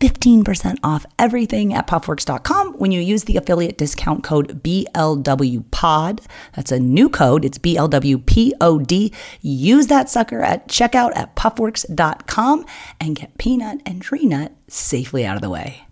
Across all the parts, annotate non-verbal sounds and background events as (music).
15% off everything at puffworks.com when you use the affiliate discount code BLWPOD. That's a new code. It's BLWPOD. Use that sucker at checkout at puffworks.com and get peanut and tree nut safely out of the way.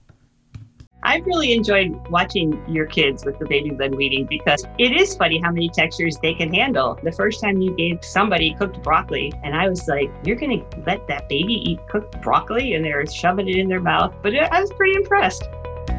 I really enjoyed watching your kids with the baby led weaning because it is funny how many textures they can handle. The first time you gave somebody cooked broccoli, and I was like, You're going to let that baby eat cooked broccoli? And they're shoving it in their mouth. But I was pretty impressed.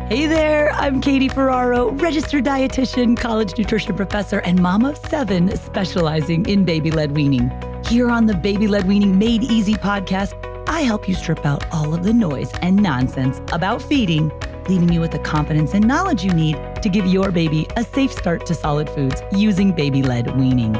Hey there, I'm Katie Ferraro, registered dietitian, college nutrition professor, and mom of seven specializing in baby led weaning. Here on the Baby Led Weaning Made Easy podcast, I help you strip out all of the noise and nonsense about feeding leaving you with the confidence and knowledge you need to give your baby a safe start to solid foods using baby led weaning.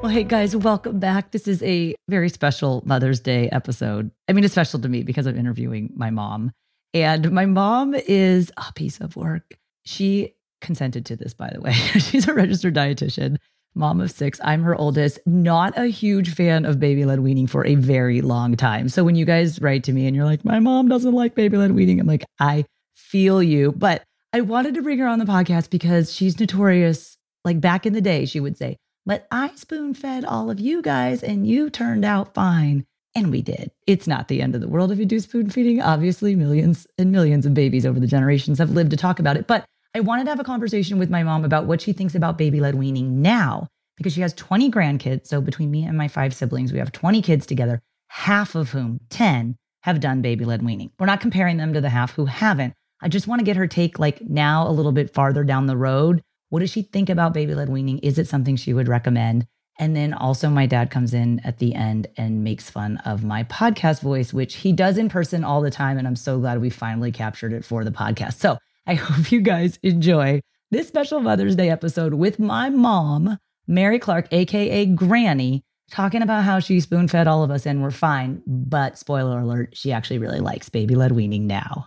Well, hey guys, welcome back. This is a very special Mother's Day episode. I mean, it's special to me because I'm interviewing my mom. And my mom is a piece of work. She consented to this, by the way. (laughs) She's a registered dietitian mom of six. I'm her oldest. Not a huge fan of baby led weaning for a very long time. So when you guys write to me and you're like, my mom doesn't like baby led weaning, I'm like, I feel you. But I wanted to bring her on the podcast because she's notorious. Like back in the day, she would say, but I spoon fed all of you guys and you turned out fine. And we did. It's not the end of the world if you do spoon feeding. Obviously, millions and millions of babies over the generations have lived to talk about it. But I wanted to have a conversation with my mom about what she thinks about baby led weaning now because she has 20 grandkids. So between me and my five siblings, we have 20 kids together, half of whom, 10, have done baby led weaning. We're not comparing them to the half who haven't. I just want to get her take like now a little bit farther down the road. What does she think about baby led weaning? Is it something she would recommend? And then also, my dad comes in at the end and makes fun of my podcast voice, which he does in person all the time. And I'm so glad we finally captured it for the podcast. So I hope you guys enjoy this special Mother's Day episode with my mom, Mary Clark, AKA Granny, talking about how she spoon fed all of us and we're fine. But spoiler alert, she actually really likes baby led weaning now.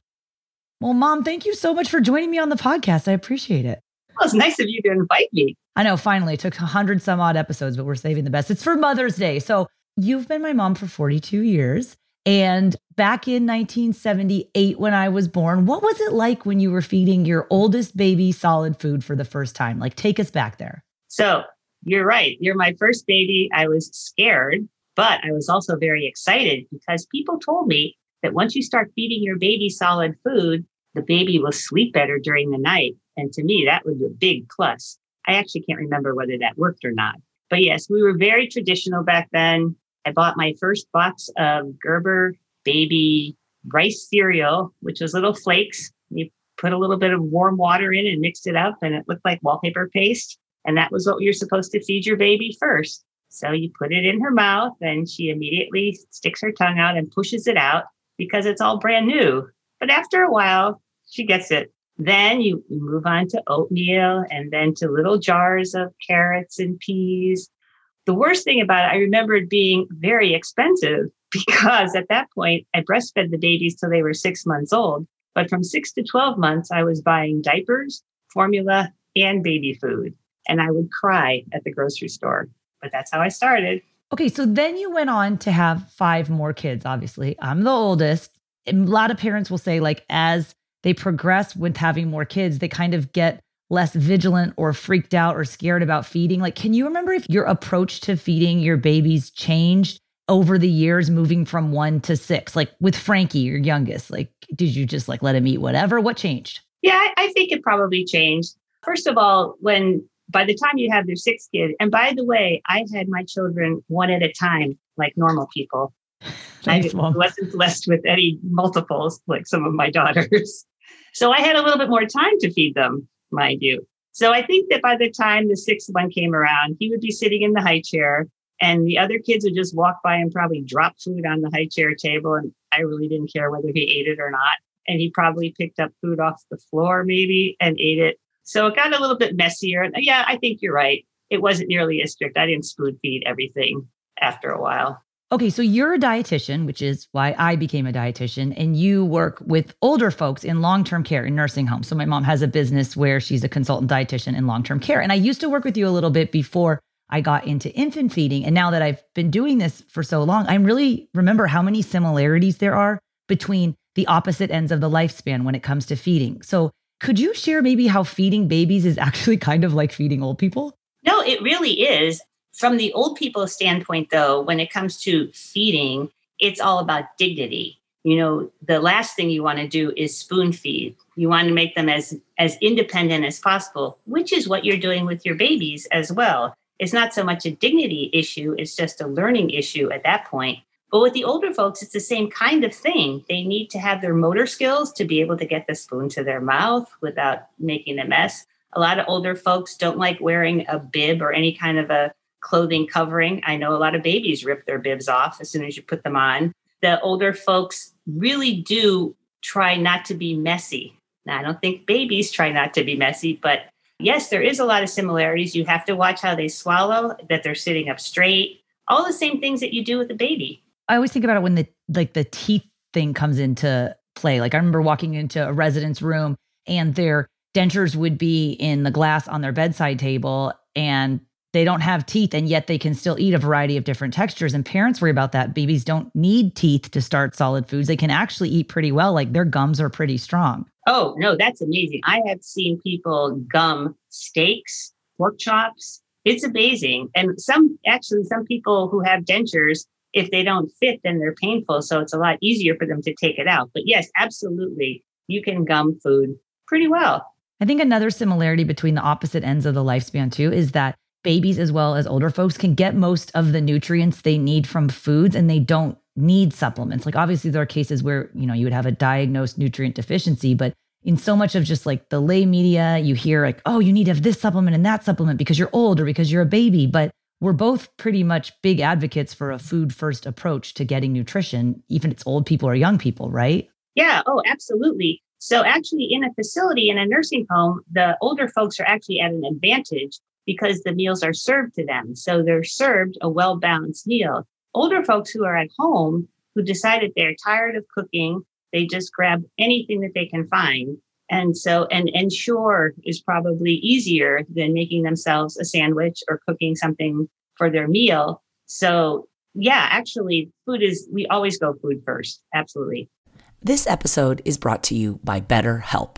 Well, mom, thank you so much for joining me on the podcast. I appreciate it. Well, it's nice of you to invite me. I know, finally, it took 100 some odd episodes, but we're saving the best. It's for Mother's Day. So you've been my mom for 42 years. And back in 1978, when I was born, what was it like when you were feeding your oldest baby solid food for the first time? Like, take us back there. So, you're right. You're my first baby. I was scared, but I was also very excited because people told me that once you start feeding your baby solid food, the baby will sleep better during the night. And to me, that was a big plus. I actually can't remember whether that worked or not. But yes, we were very traditional back then. I bought my first box of Gerber baby rice cereal, which was little flakes. You put a little bit of warm water in and mixed it up, and it looked like wallpaper paste. And that was what you're supposed to feed your baby first. So you put it in her mouth, and she immediately sticks her tongue out and pushes it out because it's all brand new. But after a while, she gets it. Then you move on to oatmeal and then to little jars of carrots and peas. The worst thing about it, I remember it being very expensive (laughs) because at that point I breastfed the babies till they were six months old. But from six to 12 months, I was buying diapers, formula, and baby food. And I would cry at the grocery store. But that's how I started. Okay, so then you went on to have five more kids, obviously. I'm the oldest. And a lot of parents will say, like, as they progress with having more kids, they kind of get less vigilant or freaked out or scared about feeding. Like, can you remember if your approach to feeding your babies changed over the years, moving from one to six? Like with Frankie, your youngest, like, did you just like let him eat whatever? What changed? Yeah, I, think it probably changed. First of all, when by the time you have your sixth kid, and by the way, I had my children one at a time, like normal people. (laughs) Thanks, I wasn't blessed with any multiples like some of my daughters. (laughs) So I had a little bit more time to feed them, mind you. So I think that by the time the sixth one came around, he would be sitting in the high chair and the other kids would just walk by and probably drop food on the high chair table. And I really didn't care whether he ate it or not. And he probably picked up food off the floor maybe and ate it. So it got a little bit messier. And yeah, I think you're right. It wasn't nearly as strict. I didn't spoon feed everything after a while. Okay, so you're a dietitian, which is why I became a dietitian, and you work with older folks in long term care in nursing homes. So my mom has a business where she's a consultant dietitian in long term care. And I used to work with you a little bit before I got into infant feeding. And now that I've been doing this for so long, I really remember how many similarities there are between the opposite ends of the lifespan when it comes to feeding. So could you share maybe how feeding babies is actually kind of like feeding old people? No, it really is. From the old people standpoint, though, when it comes to feeding, it's all about dignity. You know, the last thing you want to do is spoon feed. You want to make them as as independent as possible, which is what you're doing with your babies as well. It's not so much a dignity issue, it's just a learning issue at that point. But with the older folks, it's the same kind of thing. They need to have their motor skills to be able to get the spoon to their mouth without making a mess. A lot of older folks don't like wearing a bib or any kind of a clothing covering. I know a lot of babies rip their bibs off as soon as you put them on. The older folks really do try not to be messy. Now, I don't think babies try not to be messy, but yes, there is a lot of similarities. You have to watch how they swallow, that they're sitting up straight, all the same things that you do with a baby. I always think about it when the like the teeth thing comes into play. Like I remember walking into a resident's room and their dentures would be in the glass on their bedside table and they don't have teeth and yet they can still eat a variety of different textures and parents worry about that babies don't need teeth to start solid foods they can actually eat pretty well like their gums are pretty strong oh no that's amazing i have seen people gum steaks pork chops it's amazing and some actually some people who have dentures if they don't fit, then they're painful. So it's a lot easier for them to take it out. But yes, absolutely. You can gum food pretty well. I think another similarity between the opposite ends of the lifespan, too, is that babies as well as older folks can get most of the nutrients they need from foods and they don't need supplements. Like obviously there are cases where, you know, you would have a diagnosed nutrient deficiency, but in so much of just like the lay media, you hear like, oh, you need to have this supplement and that supplement because you're old or because you're a baby. But we're both pretty much big advocates for a food first approach to getting nutrition, even if it's old people or young people, right? Yeah, oh, absolutely. So, actually, in a facility, in a nursing home, the older folks are actually at an advantage because the meals are served to them. So, they're served a well balanced meal. Older folks who are at home who decided they're tired of cooking, they just grab anything that they can find and so, and Ensure is probably easier than making themselves a sandwich or cooking something for their meal. So, yeah, actually, food is, we always go food first. Absolutely. This episode is brought to you by BetterHelp.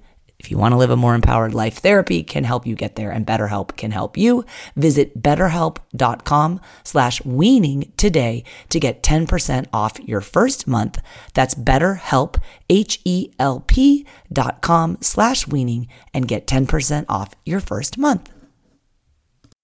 if you want to live a more empowered life, therapy can help you get there and BetterHelp can help you. Visit betterhelp.com slash weaning today to get 10% off your first month. That's betterhelp, H-E-L-P dot com slash weaning and get 10% off your first month.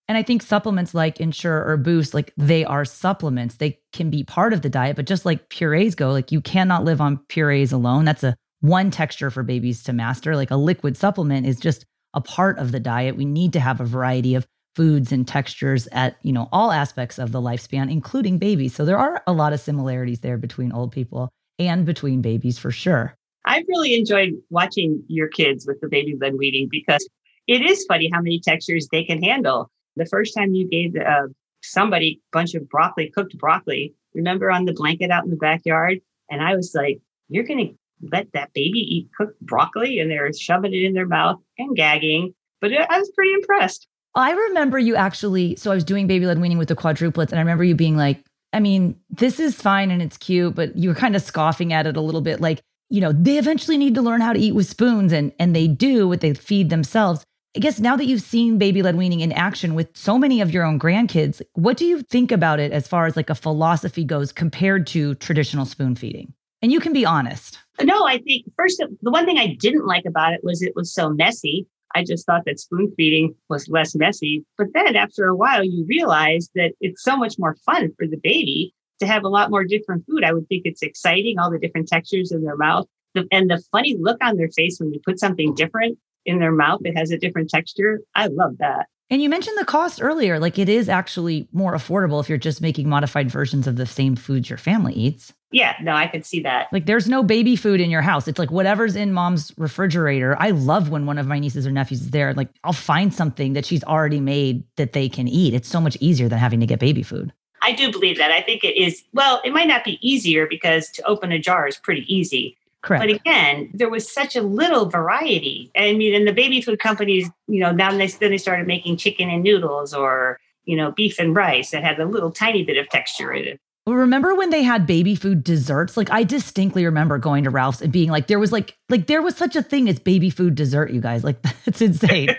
And I think supplements like Ensure or Boost, like they are supplements. They can be part of the diet, but just like purees go, like you cannot live on purees alone. That's a one texture for babies to master. Like a liquid supplement is just a part of the diet. We need to have a variety of foods and textures at, you know, all aspects of the lifespan, including babies. So there are a lot of similarities there between old people and between babies for sure. I've really enjoyed watching your kids with the baby led weaning because it is funny how many textures they can handle. The first time you gave uh, somebody a bunch of broccoli, cooked broccoli, remember on the blanket out in the backyard? And I was like, you're going to let that baby eat cooked broccoli and they're shoving it in their mouth and gagging. But I was pretty impressed. I remember you actually, so I was doing baby led weaning with the quadruplets, and I remember you being like, I mean, this is fine and it's cute, but you were kind of scoffing at it a little bit. Like, you know, they eventually need to learn how to eat with spoons, and and they do what they feed themselves. I guess now that you've seen baby led weaning in action with so many of your own grandkids, what do you think about it as far as like a philosophy goes compared to traditional spoon feeding? And you can be honest. No, I think first, the one thing I didn't like about it was it was so messy. I just thought that spoon feeding was less messy. But then after a while, you realize that it's so much more fun for the baby to have a lot more different food. I would think it's exciting, all the different textures in their mouth. The, and the funny look on their face when you put something different in their mouth that has a different texture. I love that. And you mentioned the cost earlier. Like it is actually more affordable if you're just making modified versions of the same foods your family eats. Yeah, no, I could see that. Like there's no baby food in your house. It's like whatever's in mom's refrigerator. I love when one of my nieces or nephews is there. Like I'll find something that she's already made that they can eat. It's so much easier than having to get baby food. I do believe that. I think it is, well, it might not be easier because to open a jar is pretty easy. Correct. But again, there was such a little variety. I mean, and the baby food companies, you know, now they, then they started making chicken and noodles or, you know, beef and rice that had a little tiny bit of texture in it. Remember when they had baby food desserts? Like I distinctly remember going to Ralph's and being like, there was like, like there was such a thing as baby food dessert, you guys. Like (laughs) that's insane.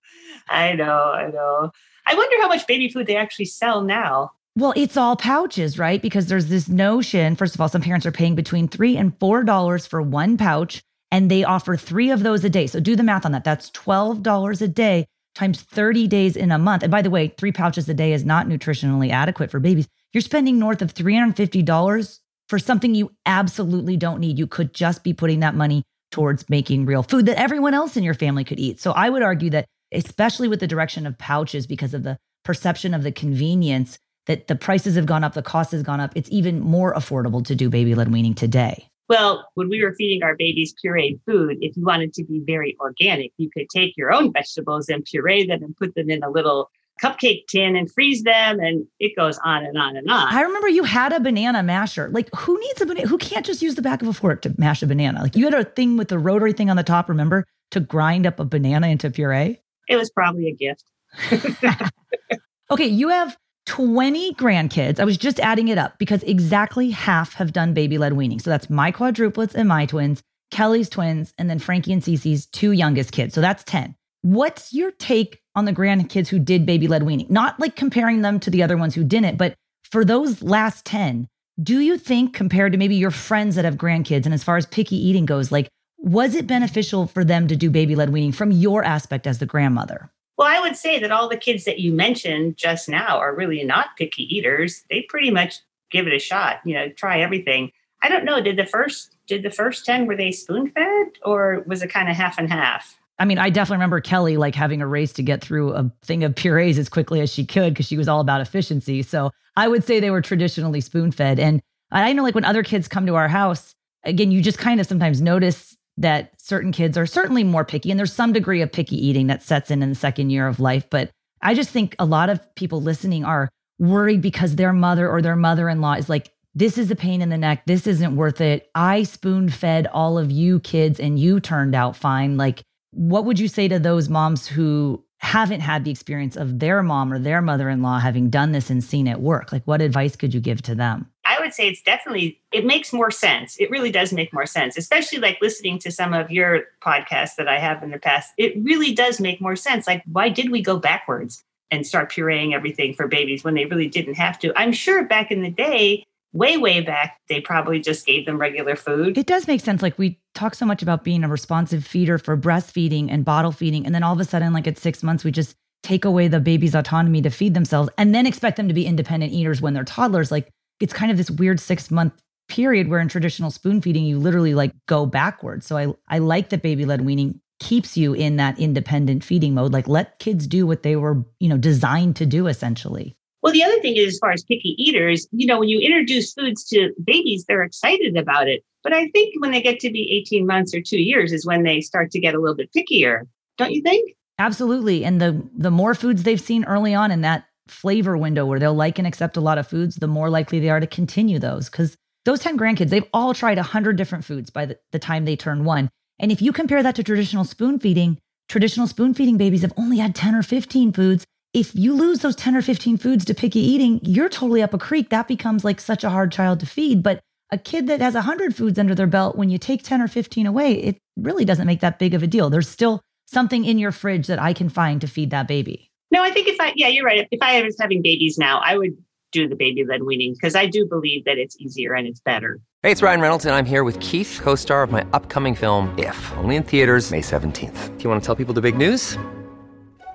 (laughs) I know, I know. I wonder how much baby food they actually sell now. Well, it's all pouches, right? Because there's this notion. First of all, some parents are paying between three and four dollars for one pouch, and they offer three of those a day. So do the math on that. That's twelve dollars a day times 30 days in a month. And by the way, three pouches a day is not nutritionally adequate for babies. You're spending north of $350 for something you absolutely don't need. You could just be putting that money towards making real food that everyone else in your family could eat. So I would argue that, especially with the direction of pouches, because of the perception of the convenience, that the prices have gone up, the cost has gone up, it's even more affordable to do baby led weaning today. Well, when we were feeding our babies pureed food, if you wanted to be very organic, you could take your own vegetables and puree them and put them in a little cupcake tin and freeze them and it goes on and on and on. I remember you had a banana masher. Like who needs a banana? Who can't just use the back of a fork to mash a banana? Like you had a thing with the rotary thing on the top, remember, to grind up a banana into puree? It was probably a gift. (laughs) (laughs) okay, you have 20 grandkids. I was just adding it up because exactly half have done baby led weaning. So that's my quadruplets and my twins, Kelly's twins, and then Frankie and Cece's two youngest kids. So that's 10. What's your take on the grandkids who did baby led weaning? Not like comparing them to the other ones who didn't, but for those last 10, do you think compared to maybe your friends that have grandkids and as far as picky eating goes, like was it beneficial for them to do baby led weaning from your aspect as the grandmother? Well, I would say that all the kids that you mentioned just now are really not picky eaters. They pretty much give it a shot, you know, try everything. I don't know, did the first did the first 10 were they spoon fed or was it kind of half and half? I mean, I definitely remember Kelly like having a race to get through a thing of purees as quickly as she could because she was all about efficiency. So I would say they were traditionally spoon fed. And I know like when other kids come to our house, again, you just kind of sometimes notice that certain kids are certainly more picky and there's some degree of picky eating that sets in in the second year of life but i just think a lot of people listening are worried because their mother or their mother-in-law is like this is a pain in the neck. This isn't worth it. I spoon fed all of you kids and you turned out fine. Like, what would you say to those moms who haven't had the experience of their mom or their mother in law having done this and seen it work? Like, what advice could you give to them? I would say it's definitely, it makes more sense. It really does make more sense, especially like listening to some of your podcasts that I have in the past. It really does make more sense. Like, why did we go backwards and start pureeing everything for babies when they really didn't have to? I'm sure back in the day, way, way back, they probably just gave them regular food. It does make sense. Like we talk so much about being a responsive feeder for breastfeeding and bottle feeding. And then all of a sudden, like at six months, we just take away the baby's autonomy to feed themselves and then expect them to be independent eaters when they're toddlers. Like it's kind of this weird six month period where in traditional spoon feeding, you literally like go backwards. So I, I like that baby led weaning keeps you in that independent feeding mode. Like let kids do what they were, you know, designed to do essentially. Well, the other thing is, as far as picky eaters, you know, when you introduce foods to babies, they're excited about it. But I think when they get to be 18 months or two years is when they start to get a little bit pickier. Don't you think? Absolutely. And the the more foods they've seen early on in that flavor window where they'll like and accept a lot of foods, the more likely they are to continue those. Because those 10 grandkids, they've all tried 100 different foods by the, the time they turn one. And if you compare that to traditional spoon feeding, traditional spoon feeding babies have only had 10 or 15 foods if you lose those 10 or 15 foods to picky eating, you're totally up a creek. That becomes like such a hard child to feed. But a kid that has 100 foods under their belt, when you take 10 or 15 away, it really doesn't make that big of a deal. There's still something in your fridge that I can find to feed that baby. No, I think if I, yeah, you're right. If I was having babies now, I would do the baby led weaning because I do believe that it's easier and it's better. Hey, it's Ryan Reynolds, and I'm here with Keith, co star of my upcoming film, If, only in theaters, May 17th. Do you want to tell people the big news?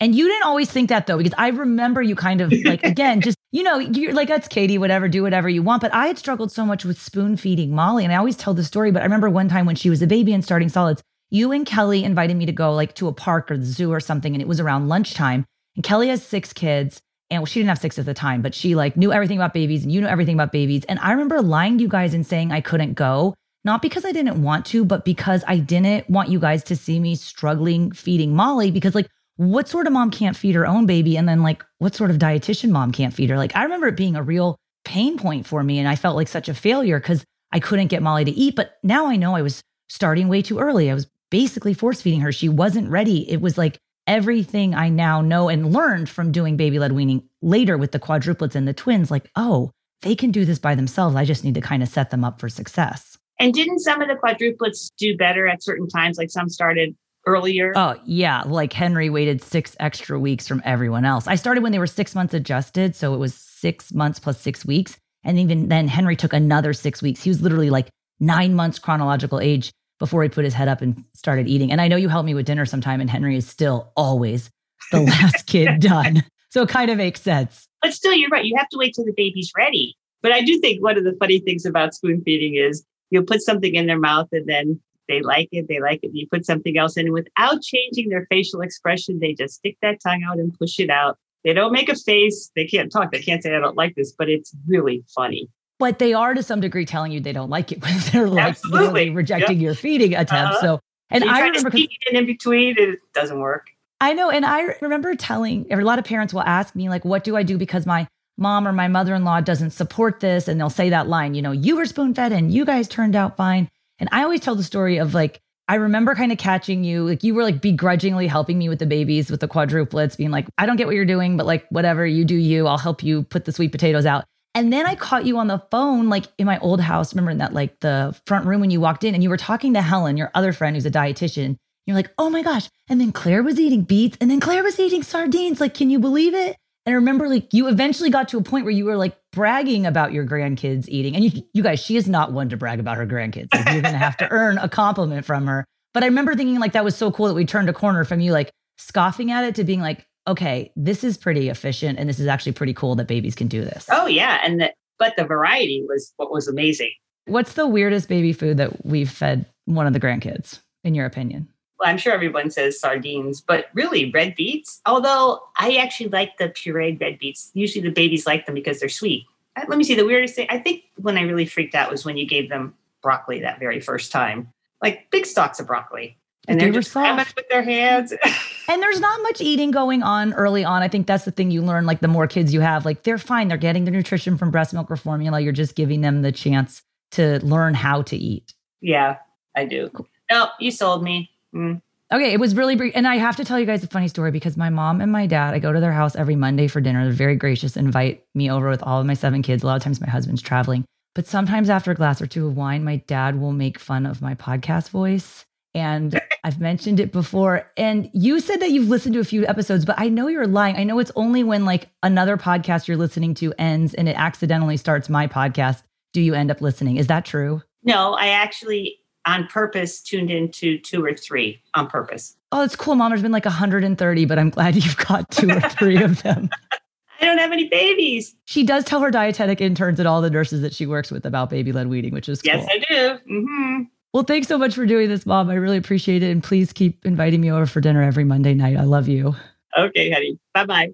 And you didn't always think that though, because I remember you kind of like, (laughs) again, just, you know, you're like, that's Katie, whatever, do whatever you want. But I had struggled so much with spoon feeding Molly. And I always tell the story, but I remember one time when she was a baby and starting solids, you and Kelly invited me to go like to a park or the zoo or something. And it was around lunchtime. And Kelly has six kids. And well, she didn't have six at the time, but she like knew everything about babies and you know everything about babies. And I remember lying to you guys and saying I couldn't go, not because I didn't want to, but because I didn't want you guys to see me struggling feeding Molly because like what sort of mom can't feed her own baby? And then, like, what sort of dietitian mom can't feed her? Like, I remember it being a real pain point for me. And I felt like such a failure because I couldn't get Molly to eat. But now I know I was starting way too early. I was basically force feeding her. She wasn't ready. It was like everything I now know and learned from doing baby led weaning later with the quadruplets and the twins like, oh, they can do this by themselves. I just need to kind of set them up for success. And didn't some of the quadruplets do better at certain times? Like some started earlier? Oh, yeah. Like Henry waited six extra weeks from everyone else. I started when they were six months adjusted. So it was six months plus six weeks. And even then, Henry took another six weeks. He was literally like nine months chronological age before he put his head up and started eating. And I know you helped me with dinner sometime, and Henry is still always the (laughs) last kid done. So it kind of makes sense. But still, you're right. You have to wait till the baby's ready. But I do think one of the funny things about spoon feeding is you'll put something in their mouth and then they like it, they like it. You put something else in and without changing their facial expression. They just stick that tongue out and push it out. They don't make a face. They can't talk. They can't say, I don't like this, but it's really funny. But they are to some degree telling you they don't like it (laughs) when they're like Absolutely. rejecting yep. your feeding attempt. Uh-huh. So, and so I remember to it in between, it doesn't work. I know. And I remember telling a lot of parents will ask me, like, what do I do because my mom or my mother in law doesn't support this? And they'll say that line, you know, you were spoon fed and you guys turned out fine. And I always tell the story of like, I remember kind of catching you, like you were like begrudgingly helping me with the babies, with the quadruplets, being like, I don't get what you're doing, but like, whatever, you do you. I'll help you put the sweet potatoes out. And then I caught you on the phone, like in my old house. Remember in that, like the front room when you walked in and you were talking to Helen, your other friend who's a dietitian. You're like, oh my gosh. And then Claire was eating beets and then Claire was eating sardines. Like, can you believe it? And I remember like you eventually got to a point where you were like bragging about your grandkids eating. And you, you guys, she is not one to brag about her grandkids. Like, you're going to have to earn a compliment from her. But I remember thinking like that was so cool that we turned a corner from you like scoffing at it to being like, okay, this is pretty efficient and this is actually pretty cool that babies can do this. Oh yeah, and the, but the variety was what was amazing. What's the weirdest baby food that we've fed one of the grandkids in your opinion? Well, I'm sure everyone says sardines, but really red beets. Although I actually like the pureed red beets. Usually the babies like them because they're sweet. Uh, Let me see. The weirdest thing I think when I really freaked out was when you gave them broccoli that very first time, like big stalks of broccoli, and They they're were just grabbing with their hands. (laughs) And there's not much eating going on early on. I think that's the thing you learn. Like the more kids you have, like they're fine. They're getting their nutrition from breast milk or formula. You're just giving them the chance to learn how to eat. yeah, I do. No, you sold me. Mm. Okay, it was really brief. And I have to tell you guys a funny story because my mom and my dad, I go to their house every Monday for dinner. They're very gracious, invite me over with all of my seven kids. A lot of times my husband's traveling. But sometimes after a glass or two of wine, my dad will make fun of my podcast voice. And (laughs) I've mentioned it before. And you said that you've listened to a few episodes, but I know you're lying. I know it's only when like another podcast you're listening to ends and it accidentally starts my podcast. Do you end up listening? Is that true? No, I actually on purpose tuned into two or three on purpose. Oh, it's cool. Mom, there's been like 130, but I'm glad you've got two or three of them. (laughs) I don't have any babies. She does tell her dietetic interns and all the nurses that she works with about baby led weaning, which is cool. Yes, I do. hmm Well, thanks so much for doing this, Mom. I really appreciate it. And please keep inviting me over for dinner every Monday night. I love you. Okay, honey. Bye bye.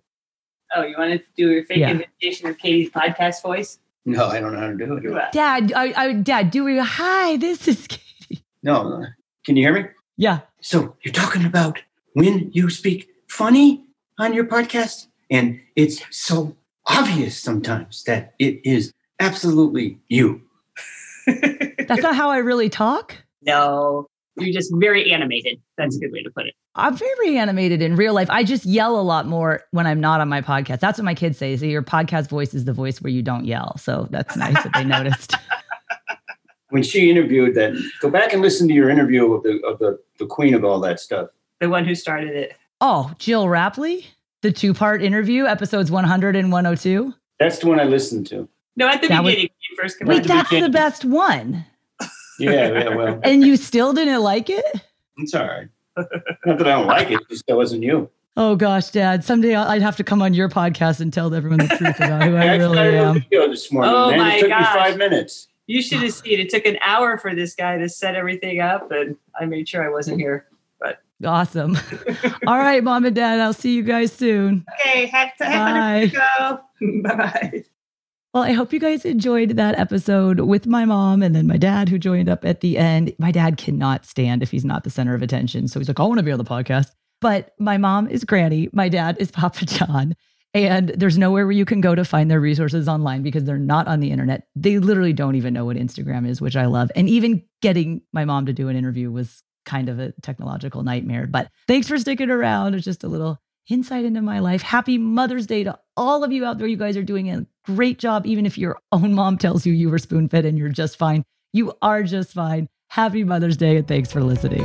Oh, you wanted to do your fake Yeah. imitation of Katie's podcast voice? No, I don't know how to do it. Dad, I, I, Dad, do we? Hi, this is Katie. No, uh, can you hear me? Yeah. So you're talking about when you speak funny on your podcast, and it's so obvious sometimes that it is absolutely you. (laughs) That's not how I really talk. No, you're just very animated. That's a good way to put it. I'm very animated in real life. I just yell a lot more when I'm not on my podcast. That's what my kids say. So your podcast voice is the voice where you don't yell. So that's nice that they (laughs) noticed. When she interviewed that, go back and listen to your interview of the of the, the queen of all that stuff. The one who started it. Oh, Gill Rapley, the two part interview, episodes 100 and 102. That's the one I listened to. No, at the That was- beginning, when you first came Wait, out. that's the beginning. best one. Yeah, yeah, well, (laughs) And you still didn't like it? it's all right. Not that I don't like it, just that wasn't you. Oh gosh, Dad. Someday I- I'd have to come on your podcast and tell everyone the truth about who I (laughs) I really am. video this morning. Oh man. my it took gosh. me five minutes. You should have seen. It took an hour for this guy to set everything up, and I made sure I wasn't here. But awesome. (laughs) All right, Mom and Dad. I'll see you guys soon. Okay, have to have Bye. to go. bye (laughs) bye. Well, I hope you guys enjoyed that episode with my mom and then my dad who joined up at the end. My dad cannot stand if he's not the center of attention. So he's like, I want to be on the podcast. But my mom is Granny, my dad is Papa John. And there's nowhere where you can go to find their resources online because they're not on the internet. They literally don't even know what Instagram is, which I love. And even getting my mom to do an interview was kind of a technological nightmare. But thanks for sticking around. It's just a little insight into my life. Happy Mother's Day to all of you out there. You guys are doing a great job, even if your own mom tells you you were spoon fed and you're just fine. You are just fine. Happy Mother's Day and thanks for listening.